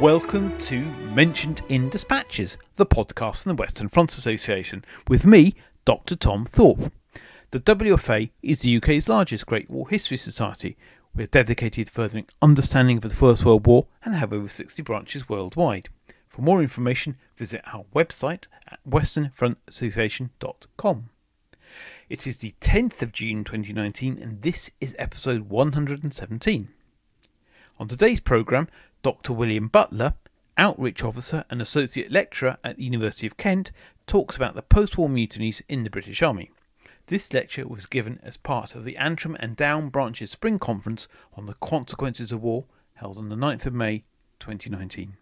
Welcome to Mentioned in Dispatches, the podcast from the Western Front Association, with me, Dr. Tom Thorpe. The WFA is the UK's largest Great War History Society. We're dedicated to furthering understanding of the First World War and have over 60 branches worldwide. For more information, visit our website at westernfrontassociation.com. It is the 10th of June 2019 and this is episode 117. On today's programme, Dr. William Butler, Outreach Officer and Associate Lecturer at the University of Kent, talks about the post war mutinies in the British Army. This lecture was given as part of the Antrim and Down Branches Spring Conference on the Consequences of War, held on the 9th of May 2019.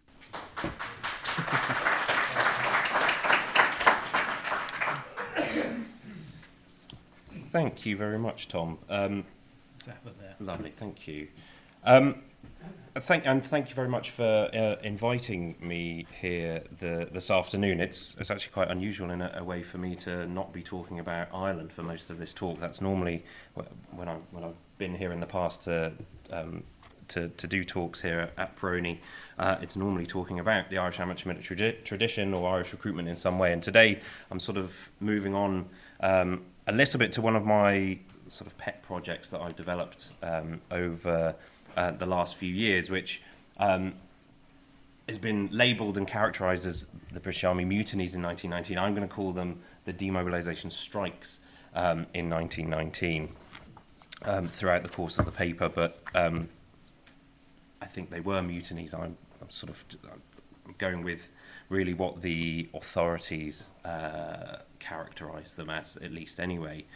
Thank you very much, Tom. Um, lovely, thank you. Um, thank and thank you very much for uh, inviting me here the, this afternoon. It's it's actually quite unusual in a, a, way for me to not be talking about Ireland for most of this talk. That's normally when I when I've been here in the past to um, to, to do talks here at, at Uh, it's normally talking about the Irish amateur military tradition or Irish recruitment in some way. And today I'm sort of moving on um, a little bit to one of my sort of pet projects that I've developed um, over uh, the last few years, which um, has been labelled and characterised as the British Army mutinies in 1919. I'm going to call them the demobilisation strikes um, in 1919 um, throughout the course of the paper, but um, I think they were mutinies. I'm, I'm sort of I'm going with really what the authorities uh, characterise them as, at least anyway.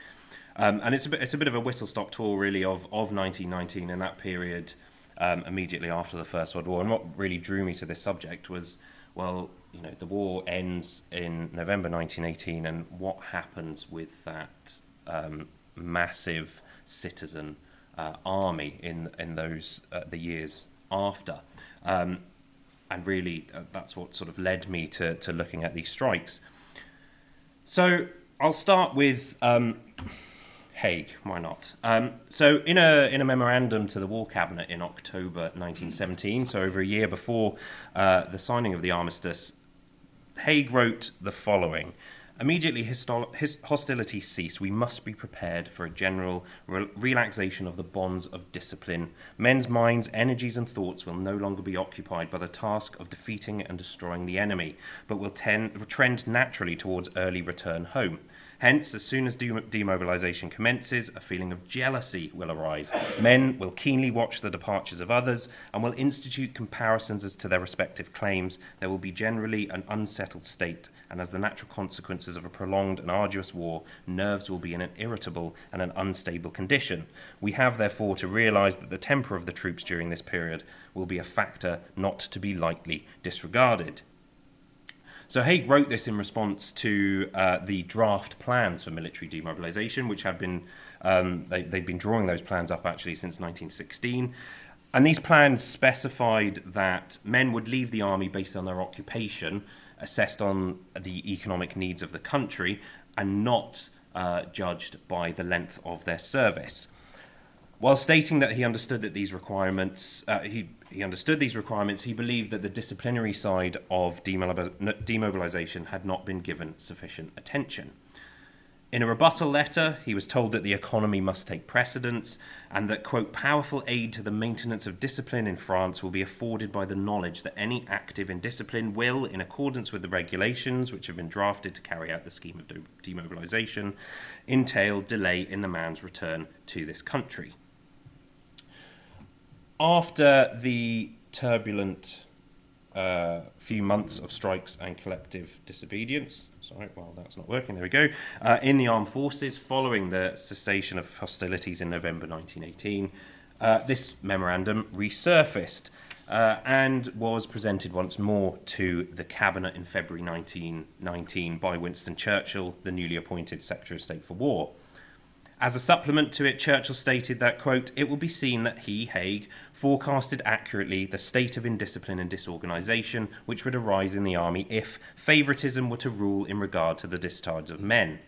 Um, and it's a bit, it's a bit of a whistle stop tour, really, of, of 1919 and that period um, immediately after the First World War. And what really drew me to this subject was, well, you know, the war ends in November 1918, and what happens with that um, massive citizen uh, army in in those uh, the years after? Um, and really, uh, that's what sort of led me to, to looking at these strikes. So I'll start with Haig. Why not? Um, so in a in a memorandum to the War Cabinet in October 1917, so over a year before uh, the signing of the armistice, Haig wrote the following. Immediately hostilities cease, we must be prepared for a general re- relaxation of the bonds of discipline. Men's minds, energies, and thoughts will no longer be occupied by the task of defeating and destroying the enemy, but will ten- trend naturally towards early return home. Hence, as soon as demobilization commences, a feeling of jealousy will arise. Men will keenly watch the departures of others and will institute comparisons as to their respective claims. There will be generally an unsettled state, and as the natural consequences of a prolonged and arduous war, nerves will be in an irritable and an unstable condition. We have, therefore, to realize that the temper of the troops during this period will be a factor not to be lightly disregarded. So Haig wrote this in response to uh, the draft plans for military demobilisation, which had been um, they, they'd been drawing those plans up actually since 1916. And these plans specified that men would leave the army based on their occupation, assessed on the economic needs of the country, and not uh, judged by the length of their service. While stating that he understood that these requirements, uh, he, he understood these requirements, he believed that the disciplinary side of demobilization had not been given sufficient attention. In a rebuttal letter, he was told that the economy must take precedence and that, quote, powerful aid to the maintenance of discipline in France will be afforded by the knowledge that any active in discipline will, in accordance with the regulations which have been drafted to carry out the scheme of de- demobilization, entail delay in the man's return to this country. After the turbulent uh, few months of strikes and collective disobedience. Sorry, well, that's not working. There we go. Uh, in the armed forces, following the cessation of hostilities in November 1918, uh, this memorandum resurfaced uh, and was presented once more to the cabinet in February 1919 by Winston Churchill, the newly appointed Secretary of State for War. As a supplement to it, Churchill stated that, quote, it will be seen that he, Haig, forecasted accurately the state of indiscipline and disorganisation which would arise in the army if favouritism were to rule in regard to the discharge of men.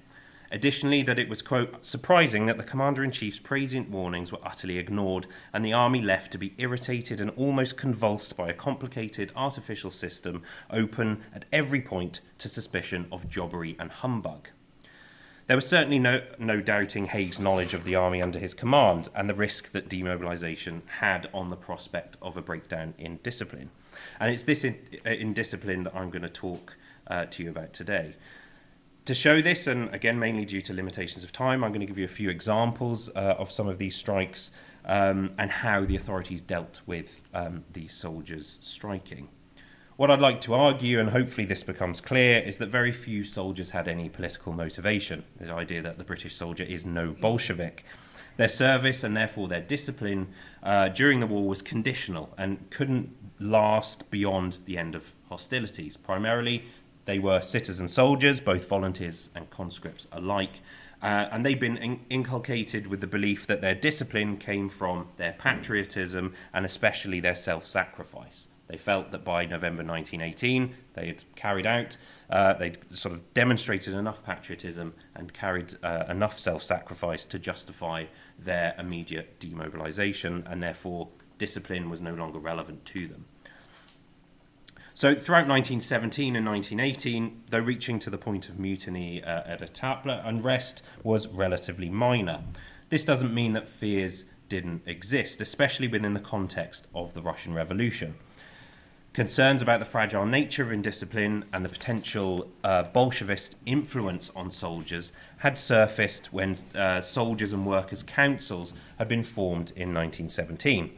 Additionally, that it was, quote, surprising that the Commander in Chief's prescient warnings were utterly ignored and the Army left to be irritated and almost convulsed by a complicated artificial system open at every point to suspicion of jobbery and humbug. There was certainly no, no doubting Haig's knowledge of the army under his command and the risk that demobilisation had on the prospect of a breakdown in discipline. And it's this in, indiscipline that I'm going to talk uh, to you about today. To show this, and again, mainly due to limitations of time, I'm going to give you a few examples uh, of some of these strikes um, and how the authorities dealt with um, these soldiers striking. What I'd like to argue, and hopefully this becomes clear, is that very few soldiers had any political motivation. The idea that the British soldier is no Bolshevik. Their service and therefore their discipline uh, during the war was conditional and couldn't last beyond the end of hostilities. Primarily, they were citizen soldiers, both volunteers and conscripts alike, uh, and they've been in- inculcated with the belief that their discipline came from their patriotism and especially their self sacrifice. They felt that by November 1918, they had carried out, uh, they'd sort of demonstrated enough patriotism and carried uh, enough self sacrifice to justify their immediate demobilisation, and therefore discipline was no longer relevant to them. So, throughout 1917 and 1918, though reaching to the point of mutiny uh, at Etaples, unrest was relatively minor. This doesn't mean that fears didn't exist, especially within the context of the Russian Revolution. Concerns about the fragile nature of indiscipline and the potential uh, Bolshevist influence on soldiers had surfaced when uh, soldiers and workers' councils had been formed in 1917.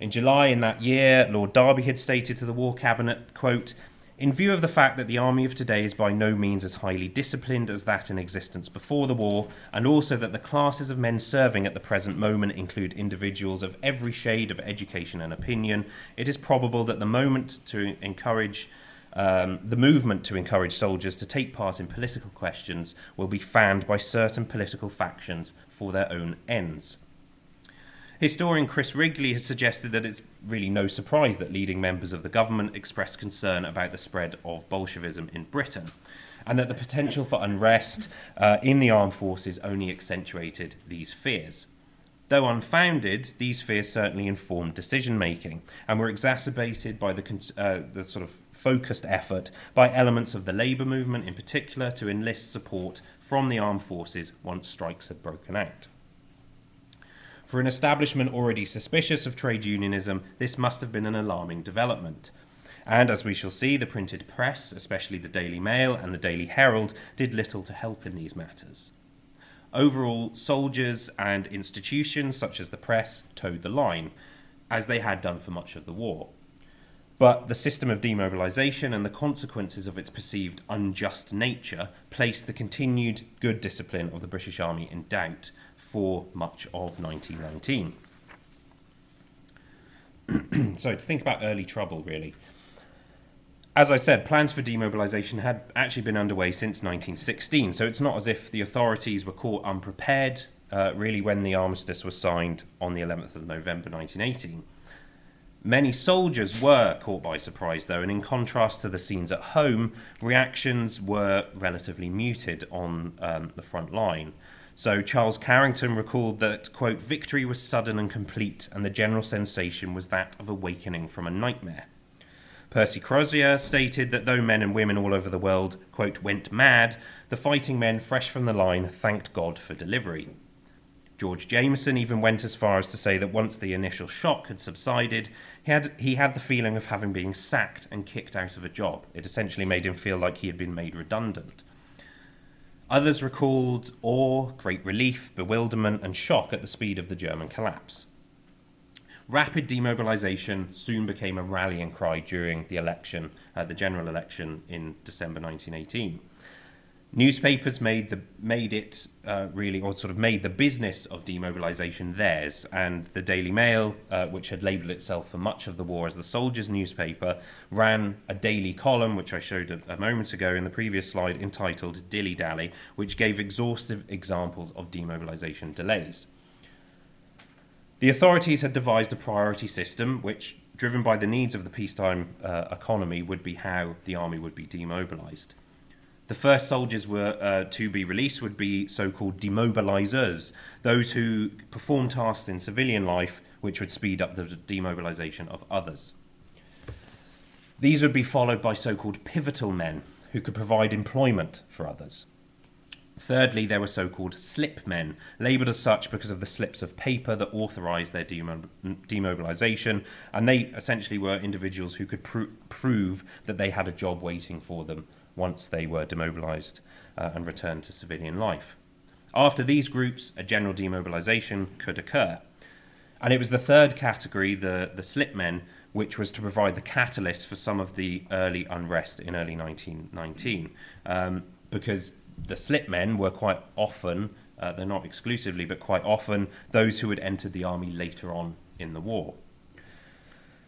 In July in that year, Lord Derby had stated to the War Cabinet, quote, in view of the fact that the army of today is by no means as highly disciplined as that in existence before the war, and also that the classes of men serving at the present moment include individuals of every shade of education and opinion, it is probable that the moment to encourage um, the movement to encourage soldiers to take part in political questions will be fanned by certain political factions for their own ends. Historian Chris Wrigley has suggested that it's really no surprise that leading members of the government expressed concern about the spread of Bolshevism in Britain, and that the potential for unrest uh, in the armed forces only accentuated these fears. Though unfounded, these fears certainly informed decision making and were exacerbated by the, uh, the sort of focused effort by elements of the labour movement in particular to enlist support from the armed forces once strikes had broken out. For an establishment already suspicious of trade unionism, this must have been an alarming development. And as we shall see, the printed press, especially the Daily Mail and the Daily Herald, did little to help in these matters. Overall, soldiers and institutions such as the press toed the line, as they had done for much of the war. But the system of demobilisation and the consequences of its perceived unjust nature placed the continued good discipline of the British Army in doubt, for much of 1919. so, to think about early trouble, really. As I said, plans for demobilisation had actually been underway since 1916, so it's not as if the authorities were caught unprepared, uh, really, when the armistice was signed on the 11th of November 1918. Many soldiers were caught by surprise, though, and in contrast to the scenes at home, reactions were relatively muted on um, the front line. So Charles Carrington recalled that, quote, victory was sudden and complete, and the general sensation was that of awakening from a nightmare. Percy Crozier stated that though men and women all over the world, quote, went mad, the fighting men fresh from the line thanked God for delivery. George Jameson even went as far as to say that once the initial shock had subsided, he had, he had the feeling of having been sacked and kicked out of a job. It essentially made him feel like he had been made redundant. Others recalled awe, great relief, bewilderment, and shock at the speed of the German collapse. Rapid demobilisation soon became a rallying cry during the election, uh, the general election in December 1918. Newspapers made the made it uh, really, or sort of made the business of demobilisation theirs, and the Daily Mail, uh, which had labelled itself for much of the war as the soldiers' newspaper, ran a daily column, which I showed a, a moment ago in the previous slide, entitled "Dilly Dally," which gave exhaustive examples of demobilisation delays. The authorities had devised a priority system, which, driven by the needs of the peacetime uh, economy, would be how the army would be demobilised. The first soldiers were uh, to be released would be so-called demobilizers, those who perform tasks in civilian life which would speed up the demobilization of others. These would be followed by so-called pivotal men who could provide employment for others. Thirdly, there were so called slip men, labelled as such because of the slips of paper that authorised their demobilisation, and they essentially were individuals who could pr- prove that they had a job waiting for them once they were demobilised uh, and returned to civilian life. After these groups, a general demobilisation could occur. And it was the third category, the, the slip men, which was to provide the catalyst for some of the early unrest in early 1919. Um, because the slip men were quite often, uh, they're not exclusively, but quite often those who had entered the army later on in the war.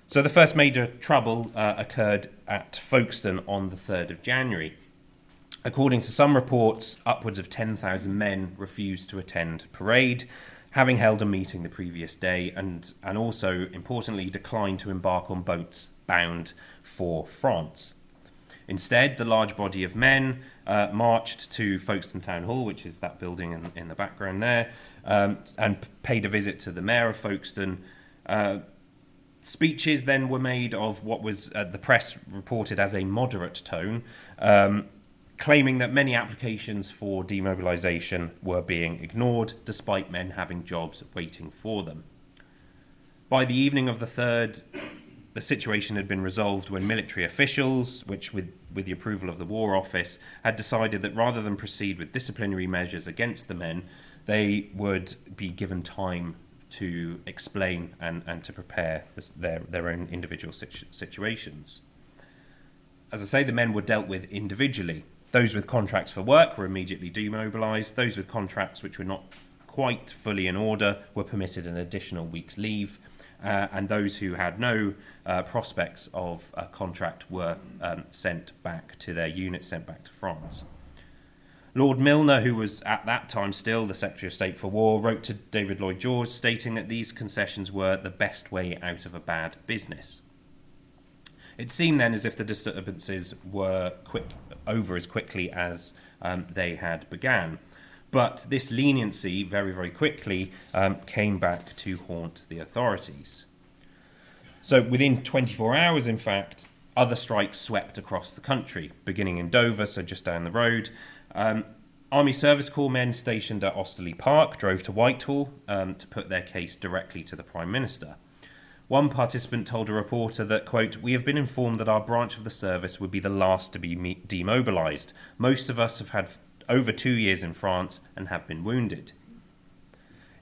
So the first major trouble uh, occurred at Folkestone on the 3rd of January. According to some reports, upwards of 10,000 men refused to attend parade, having held a meeting the previous day, and, and also, importantly, declined to embark on boats bound for France. Instead, the large body of men uh, marched to Folkestone Town Hall, which is that building in, in the background there, um, and paid a visit to the mayor of Folkestone. Uh, speeches then were made of what was uh, the press reported as a moderate tone, um, claiming that many applications for demobilisation were being ignored, despite men having jobs waiting for them. By the evening of the 3rd, the situation had been resolved when military officials, which with, with the approval of the War Office, had decided that rather than proceed with disciplinary measures against the men, they would be given time to explain and, and to prepare their, their own individual situ- situations. As I say, the men were dealt with individually. Those with contracts for work were immediately demobilised. Those with contracts which were not quite fully in order were permitted an additional week's leave uh, and those who had no uh, prospects of a contract were um, sent back to their units, sent back to France. Lord Milner, who was at that time still the Secretary of State for War, wrote to David Lloyd George stating that these concessions were the best way out of a bad business. It seemed then as if the disturbances were quick, over as quickly as um, they had begun. But this leniency very, very quickly um, came back to haunt the authorities. So within 24 hours, in fact, other strikes swept across the country, beginning in Dover, so just down the road. Um, Army Service Corps men stationed at Osterley Park drove to Whitehall um, to put their case directly to the Prime Minister. One participant told a reporter that, quote, We have been informed that our branch of the service would be the last to be demobilised. Most of us have had over two years in France and have been wounded.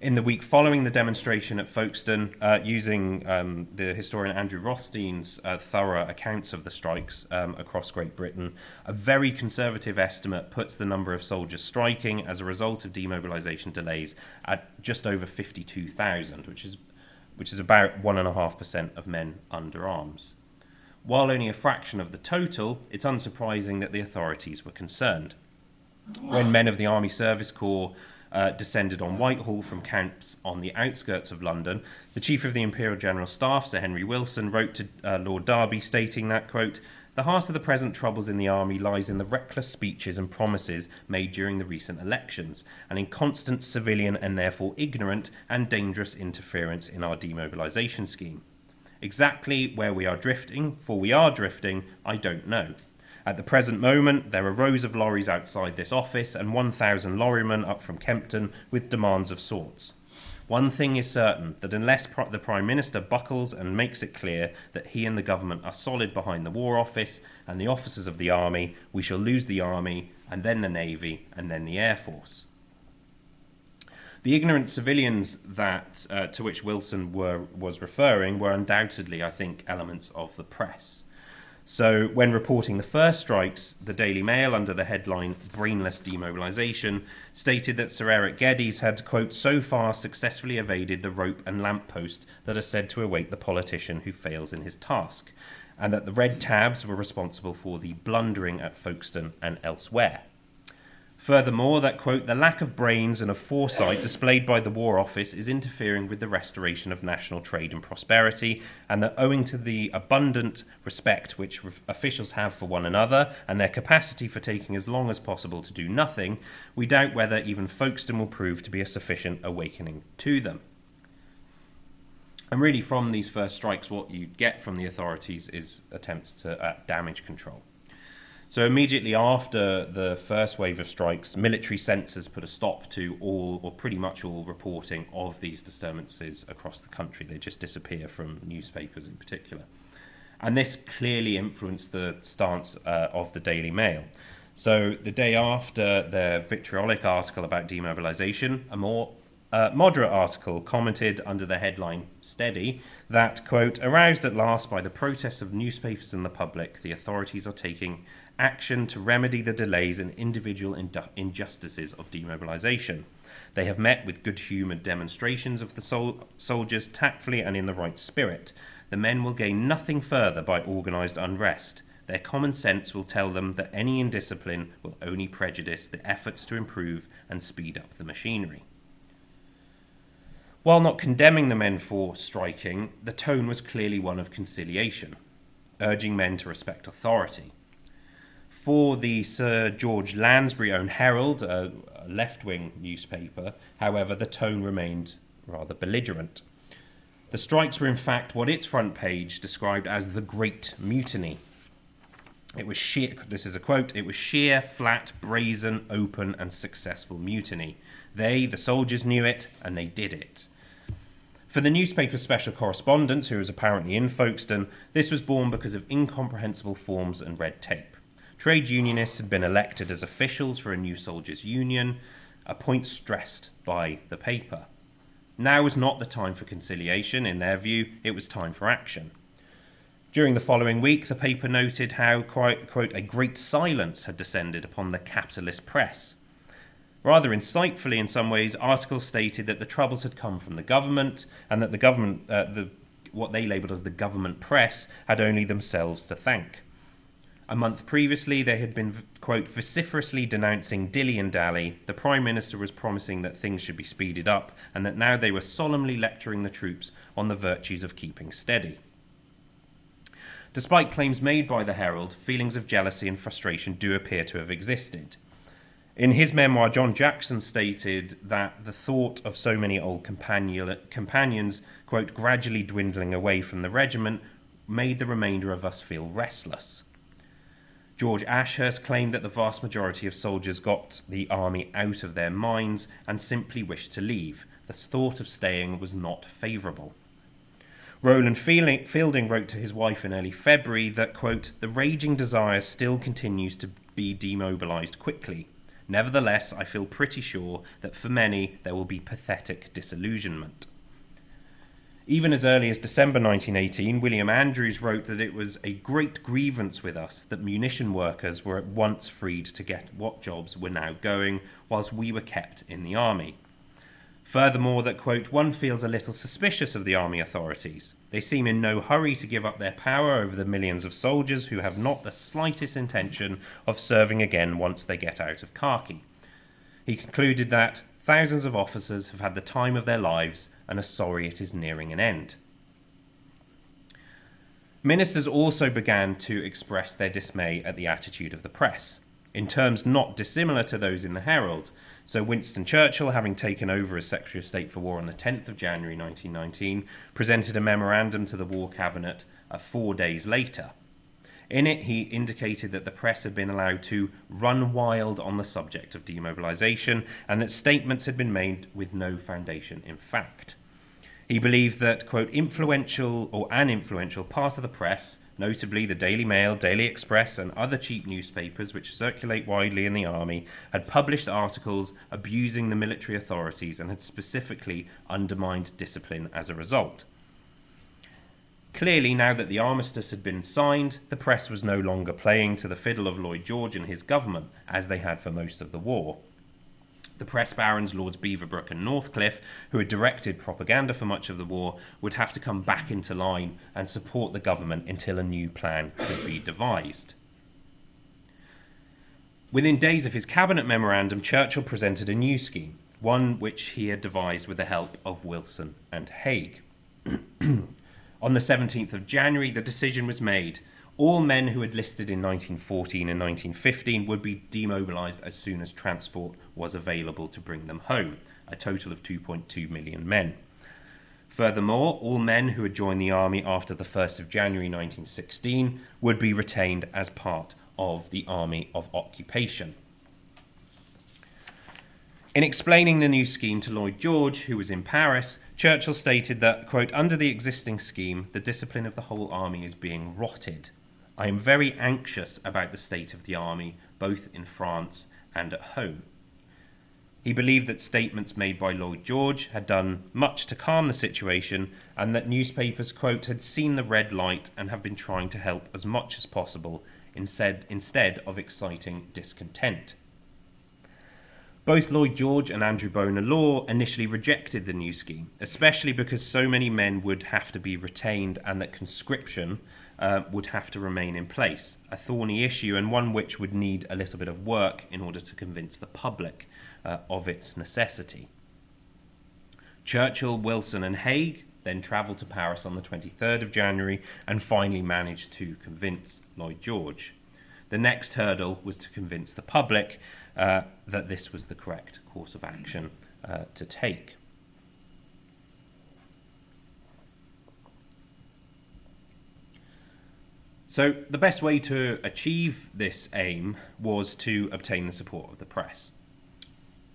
In the week following the demonstration at Folkestone, uh, using um, the historian Andrew Rothstein's uh, thorough accounts of the strikes um, across Great Britain, a very conservative estimate puts the number of soldiers striking as a result of demobilisation delays at just over 52,000, which is, which is about 1.5% of men under arms. While only a fraction of the total, it's unsurprising that the authorities were concerned when men of the Army Service Corps uh, descended on Whitehall from camps on the outskirts of London, the Chief of the Imperial General Staff, Sir Henry Wilson, wrote to uh, Lord Derby stating that, quote, the heart of the present troubles in the army lies in the reckless speeches and promises made during the recent elections, and in constant civilian and therefore ignorant and dangerous interference in our demobilisation scheme. Exactly where we are drifting, for we are drifting, I don't know. At the present moment, there are rows of lorries outside this office and 1,000 lorrymen up from Kempton with demands of sorts. One thing is certain that unless the Prime Minister buckles and makes it clear that he and the government are solid behind the War Office and the officers of the Army, we shall lose the Army and then the Navy and then the Air Force. The ignorant civilians that uh, to which Wilson were, was referring were undoubtedly, I think, elements of the press. So, when reporting the first strikes, the Daily Mail, under the headline Brainless Demobilisation, stated that Sir Eric Geddes had, quote, so far successfully evaded the rope and lamppost that are said to await the politician who fails in his task, and that the red tabs were responsible for the blundering at Folkestone and elsewhere. Furthermore, that, quote, the lack of brains and of foresight displayed by the War Office is interfering with the restoration of national trade and prosperity, and that owing to the abundant respect which re- officials have for one another and their capacity for taking as long as possible to do nothing, we doubt whether even Folkestone will prove to be a sufficient awakening to them. And really, from these first strikes, what you get from the authorities is attempts to uh, damage control. So immediately after the first wave of strikes, military censors put a stop to all, or pretty much all, reporting of these disturbances across the country. They just disappear from newspapers in particular. And this clearly influenced the stance uh, of the Daily Mail. So the day after their vitriolic article about demobilisation, a more uh, moderate article commented under the headline Steady that, quote, aroused at last by the protests of newspapers and the public, the authorities are taking action to remedy the delays and individual injustices of demobilisation. They have met with good humoured demonstrations of the sol- soldiers tactfully and in the right spirit. The men will gain nothing further by organised unrest. Their common sense will tell them that any indiscipline will only prejudice the efforts to improve and speed up the machinery. While not condemning the men for striking, the tone was clearly one of conciliation, urging men to respect authority. For the Sir George Lansbury owned Herald, a left wing newspaper, however, the tone remained rather belligerent. The strikes were, in fact, what its front page described as the Great Mutiny. It was sheer, this is a quote, it was sheer, flat, brazen, open, and successful mutiny. They, the soldiers, knew it, and they did it. For the newspaper's special correspondent, who was apparently in Folkestone, this was born because of incomprehensible forms and red tape. Trade unionists had been elected as officials for a new soldiers' union, a point stressed by the paper. Now was not the time for conciliation, in their view, it was time for action. During the following week, the paper noted how, quite, quote, a great silence had descended upon the capitalist press. Rather insightfully, in some ways, articles stated that the troubles had come from the government and that the government, uh, the, what they labelled as the government press, had only themselves to thank. A month previously, they had been, quote, vociferously denouncing dilly and dally. The Prime Minister was promising that things should be speeded up, and that now they were solemnly lecturing the troops on the virtues of keeping steady. Despite claims made by the Herald, feelings of jealousy and frustration do appear to have existed. In his memoir, John Jackson stated that the thought of so many old companions, quote, gradually dwindling away from the regiment made the remainder of us feel restless. George Ashurst claimed that the vast majority of soldiers got the army out of their minds and simply wished to leave. The thought of staying was not favourable. Rowland Fielding wrote to his wife in early February that, quote, the raging desire still continues to be demobilised quickly. Nevertheless, I feel pretty sure that for many there will be pathetic disillusionment. Even as early as December 1918, William Andrews wrote that it was a great grievance with us that munition workers were at once freed to get what jobs were now going, whilst we were kept in the army. Furthermore, that, quote, one feels a little suspicious of the army authorities. They seem in no hurry to give up their power over the millions of soldiers who have not the slightest intention of serving again once they get out of khaki. He concluded that thousands of officers have had the time of their lives and are sorry it is nearing an end. Ministers also began to express their dismay at the attitude of the press, in terms not dissimilar to those in the Herald. So, Winston Churchill, having taken over as Secretary of State for War on the 10th of January 1919, presented a memorandum to the War Cabinet uh, four days later. In it, he indicated that the press had been allowed to run wild on the subject of demobilisation and that statements had been made with no foundation in fact. He believed that, quote, influential or an influential part of the press, notably the Daily Mail, Daily Express, and other cheap newspapers which circulate widely in the army, had published articles abusing the military authorities and had specifically undermined discipline as a result. Clearly, now that the armistice had been signed, the press was no longer playing to the fiddle of Lloyd George and his government, as they had for most of the war. The press barons, Lords Beaverbrook and Northcliffe, who had directed propaganda for much of the war, would have to come back into line and support the government until a new plan could be devised. Within days of his cabinet memorandum, Churchill presented a new scheme, one which he had devised with the help of Wilson and Haig. On the 17th of January, the decision was made. All men who had listed in 1914 and 1915 would be demobilised as soon as transport was available to bring them home, a total of 2.2 million men. Furthermore, all men who had joined the army after the 1st of January 1916 would be retained as part of the Army of Occupation. In explaining the new scheme to Lloyd George, who was in Paris, Churchill stated that, quote, under the existing scheme, the discipline of the whole army is being rotted. I am very anxious about the state of the army, both in France and at home. He believed that statements made by Lloyd George had done much to calm the situation and that newspapers, quote, had seen the red light and have been trying to help as much as possible instead, instead of exciting discontent. Both Lloyd George and Andrew Bonar Law initially rejected the new scheme, especially because so many men would have to be retained and that conscription uh, would have to remain in place, a thorny issue and one which would need a little bit of work in order to convince the public uh, of its necessity. Churchill, Wilson, and Haig then travelled to Paris on the 23rd of January and finally managed to convince Lloyd George. The next hurdle was to convince the public uh, that this was the correct course of action uh, to take. So, the best way to achieve this aim was to obtain the support of the press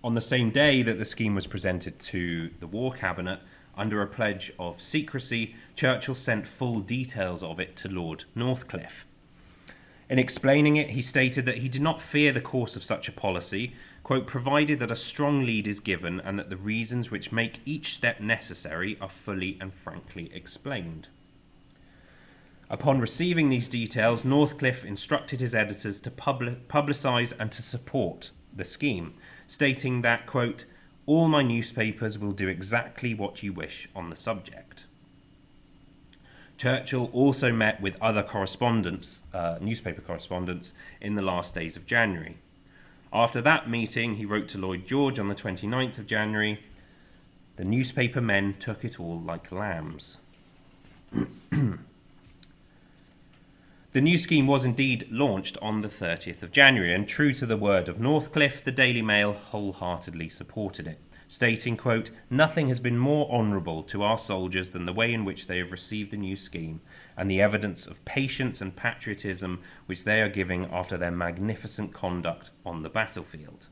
on the same day that the scheme was presented to the War Cabinet, under a pledge of secrecy, Churchill sent full details of it to Lord Northcliffe. In explaining it, he stated that he did not fear the course of such a policy, quote, provided that a strong lead is given and that the reasons which make each step necessary are fully and frankly explained. Upon receiving these details, Northcliffe instructed his editors to publicise and to support the scheme, stating that, quote, all my newspapers will do exactly what you wish on the subject. Churchill also met with other correspondents, uh, newspaper correspondents, in the last days of January. After that meeting, he wrote to Lloyd George on the 29th of January The newspaper men took it all like lambs. The new scheme was indeed launched on the 30th of January, and true to the word of Northcliffe, the Daily Mail wholeheartedly supported it, stating, quote, Nothing has been more honourable to our soldiers than the way in which they have received the new scheme, and the evidence of patience and patriotism which they are giving after their magnificent conduct on the battlefield.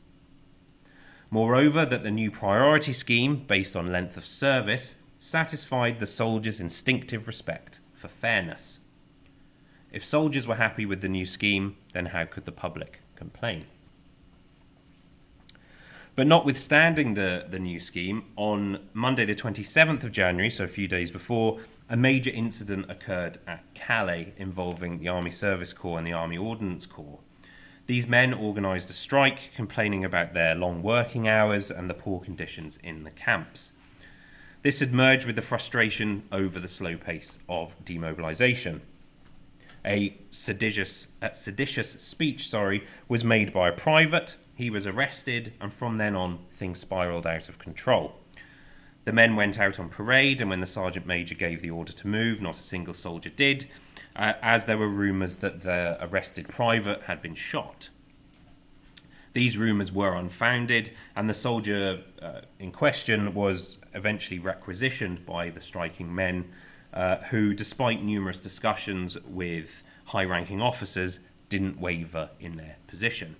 Moreover, that the new priority scheme, based on length of service, satisfied the soldiers' instinctive respect for fairness if soldiers were happy with the new scheme, then how could the public complain? But notwithstanding the, the new scheme, on Monday, the 27th of January, so a few days before, a major incident occurred at Calais involving the Army Service Corps and the Army Ordnance Corps. These men organised a strike complaining about their long working hours and the poor conditions in the camps. This had merged with the frustration over the slow pace of demobilisation a seditious, a seditious speech sorry, was made by a private. He was arrested, and from then on, things spiralled out of control. The men went out on parade, and when the sergeant major gave the order to move, not a single soldier did, uh, as there were rumours that the arrested private had been shot. These rumours were unfounded, and the soldier uh, in question was eventually requisitioned by the striking men uh, who, despite numerous discussions with high ranking officers, didn't waver in their position.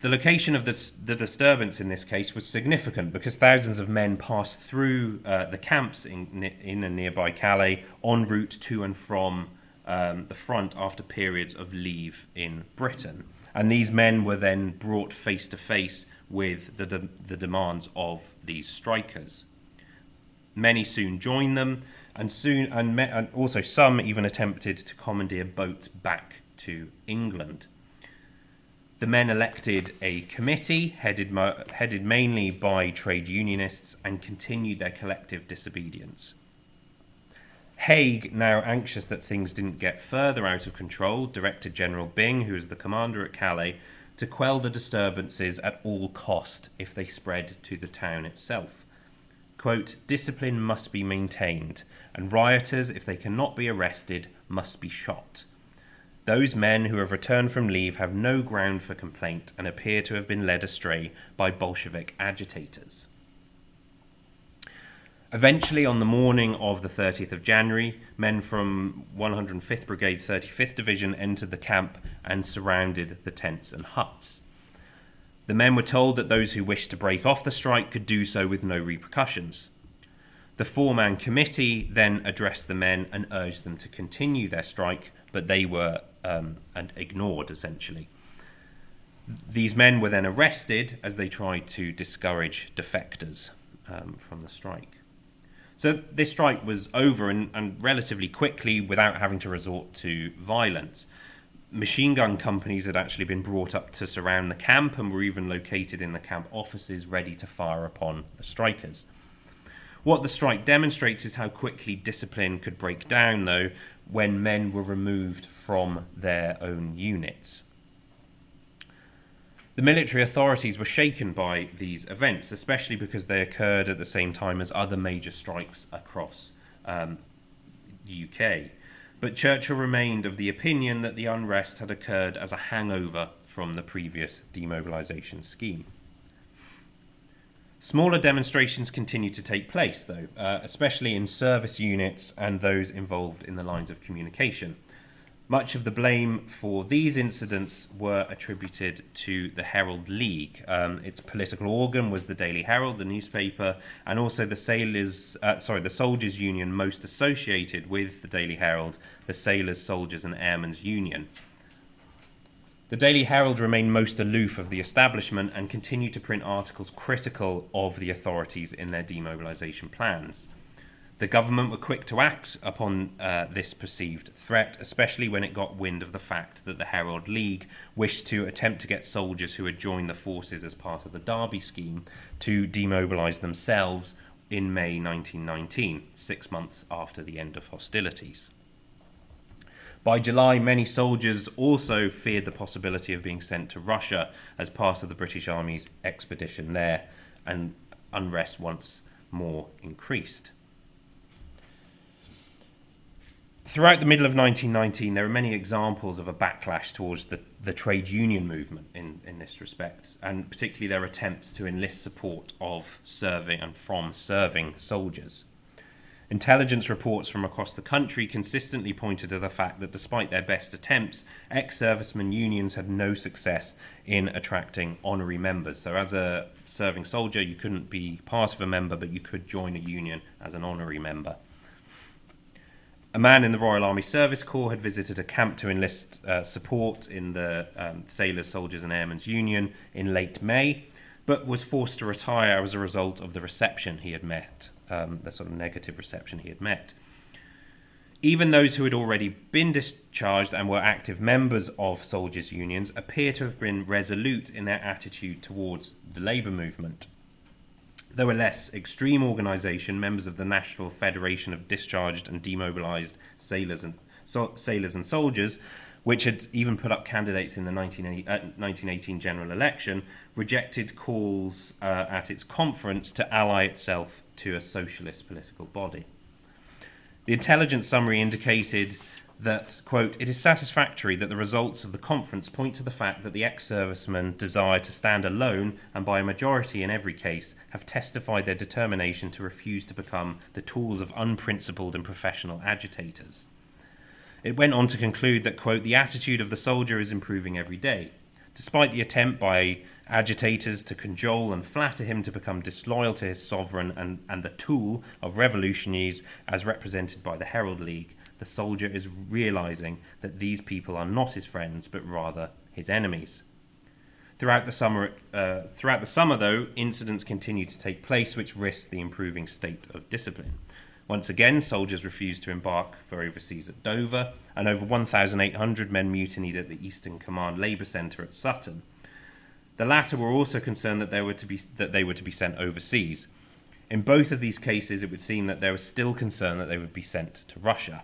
The location of the disturbance in this case was significant because thousands of men passed through uh, the camps in, in and nearby Calais en route to and from um, the front after periods of leave in Britain. And these men were then brought face to face with the, de- the demands of these strikers. Many soon joined them, and soon and, me, and also some even attempted to commandeer boats back to England. The men elected a committee headed, mo- headed mainly by trade unionists and continued their collective disobedience. Haig, now anxious that things didn't get further out of control, directed General Byng, who was the commander at Calais, to quell the disturbances at all cost if they spread to the town itself. Quote, Discipline must be maintained, and rioters, if they cannot be arrested, must be shot. Those men who have returned from leave have no ground for complaint and appear to have been led astray by Bolshevik agitators. Eventually, on the morning of the 30th of January, men from 105th Brigade, 35th Division entered the camp and surrounded the tents and huts. The men were told that those who wished to break off the strike could do so with no repercussions. The four man committee then addressed the men and urged them to continue their strike, but they were um, and ignored essentially. These men were then arrested as they tried to discourage defectors um, from the strike. So this strike was over and, and relatively quickly without having to resort to violence. Machine gun companies had actually been brought up to surround the camp and were even located in the camp offices ready to fire upon the strikers. What the strike demonstrates is how quickly discipline could break down, though, when men were removed from their own units. The military authorities were shaken by these events, especially because they occurred at the same time as other major strikes across um, the UK. But Churchill remained of the opinion that the unrest had occurred as a hangover from the previous demobilisation scheme. Smaller demonstrations continued to take place, though, uh, especially in service units and those involved in the lines of communication. Much of the blame for these incidents were attributed to the Herald League. Um, its political organ was the Daily Herald, the newspaper, and also the sailors, uh, sorry, the soldiers' union most associated with the Daily Herald, the Sailors, Soldiers, and Airmen's Union. The Daily Herald remained most aloof of the establishment and continued to print articles critical of the authorities in their demobilisation plans. The government were quick to act upon uh, this perceived threat, especially when it got wind of the fact that the Herald League wished to attempt to get soldiers who had joined the forces as part of the Derby scheme to demobilise themselves in May 1919, six months after the end of hostilities. By July, many soldiers also feared the possibility of being sent to Russia as part of the British Army's expedition there, and unrest once more increased. Throughout the middle of 1919, there are many examples of a backlash towards the, the trade union movement in, in this respect, and particularly their attempts to enlist support of serving and from serving soldiers. Intelligence reports from across the country consistently pointed to the fact that despite their best attempts, ex servicemen unions had no success in attracting honorary members. So, as a serving soldier, you couldn't be part of a member, but you could join a union as an honorary member. A man in the Royal Army Service Corps had visited a camp to enlist uh, support in the um, Sailors, Soldiers and Airmen's Union in late May, but was forced to retire as a result of the reception he had met, um, the sort of negative reception he had met. Even those who had already been discharged and were active members of soldiers' unions appear to have been resolute in their attitude towards the labour movement. Though a less extreme organisation, members of the National Federation of Discharged and Demobilised Sailors and so, Sailors and Soldiers, which had even put up candidates in the 19, uh, 1918 general election, rejected calls uh, at its conference to ally itself to a socialist political body. The intelligence summary indicated that, quote, it is satisfactory that the results of the conference point to the fact that the ex servicemen desire to stand alone and by a majority in every case have testified their determination to refuse to become the tools of unprincipled and professional agitators. It went on to conclude that, quote, the attitude of the soldier is improving every day. Despite the attempt by agitators to cajole and flatter him to become disloyal to his sovereign and, and the tool of revolutionaries as represented by the Herald League, the soldier is realizing that these people are not his friends, but rather his enemies. Throughout the summer, uh, throughout the summer, though, incidents continue to take place which risk the improving state of discipline. Once again, soldiers refused to embark for overseas at Dover, and over 1,800 men mutinied at the Eastern Command Labour Centre at Sutton. The latter were also concerned that they were to be that they were to be sent overseas. In both of these cases, it would seem that there was still concern that they would be sent to Russia.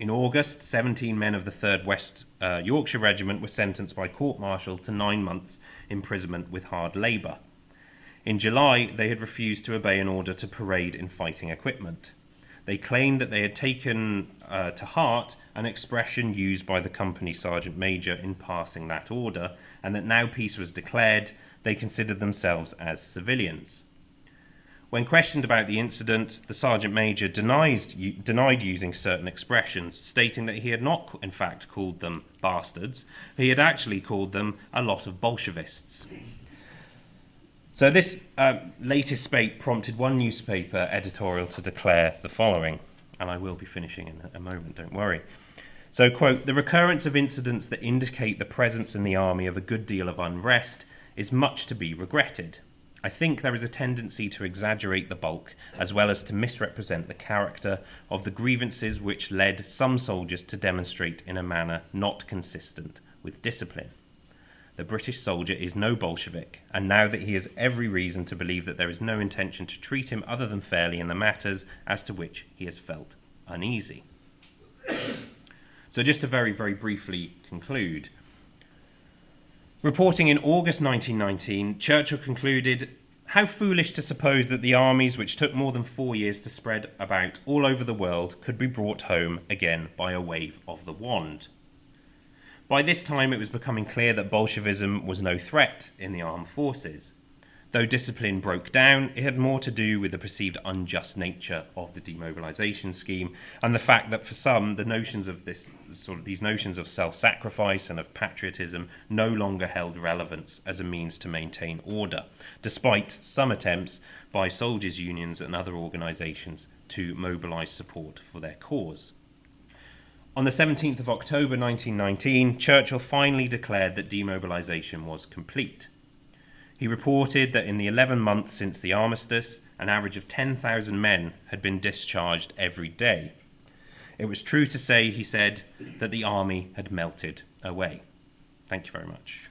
In August, 17 men of the 3rd West uh, Yorkshire Regiment were sentenced by court martial to nine months' imprisonment with hard labour. In July, they had refused to obey an order to parade in fighting equipment. They claimed that they had taken uh, to heart an expression used by the company sergeant major in passing that order, and that now peace was declared, they considered themselves as civilians. When questioned about the incident, the sergeant major denies, denied using certain expressions, stating that he had not, in fact, called them bastards. He had actually called them a lot of Bolshevists. So, this uh, latest spate prompted one newspaper editorial to declare the following, and I will be finishing in a moment, don't worry. So, quote, the recurrence of incidents that indicate the presence in the army of a good deal of unrest is much to be regretted. I think there is a tendency to exaggerate the bulk as well as to misrepresent the character of the grievances which led some soldiers to demonstrate in a manner not consistent with discipline the British soldier is no Bolshevik, and now that he has every reason to believe that there is no intention to treat him other than fairly in the matters as to which he has felt uneasy. so, just to very, very briefly conclude. Reporting in August 1919, Churchill concluded How foolish to suppose that the armies which took more than four years to spread about all over the world could be brought home again by a wave of the wand. By this time, it was becoming clear that Bolshevism was no threat in the armed forces. Though discipline broke down, it had more to do with the perceived unjust nature of the demobilization scheme and the fact that for some, the notions of this sort of these notions of self-sacrifice and of patriotism no longer held relevance as a means to maintain order, despite some attempts by soldiers' unions and other organizations to mobilize support for their cause. On the 17th of October 1919, Churchill finally declared that demobilisation was complete. He reported that in the 11 months since the armistice, an average of 10,000 men had been discharged every day. It was true to say, he said, that the army had melted away. Thank you very much.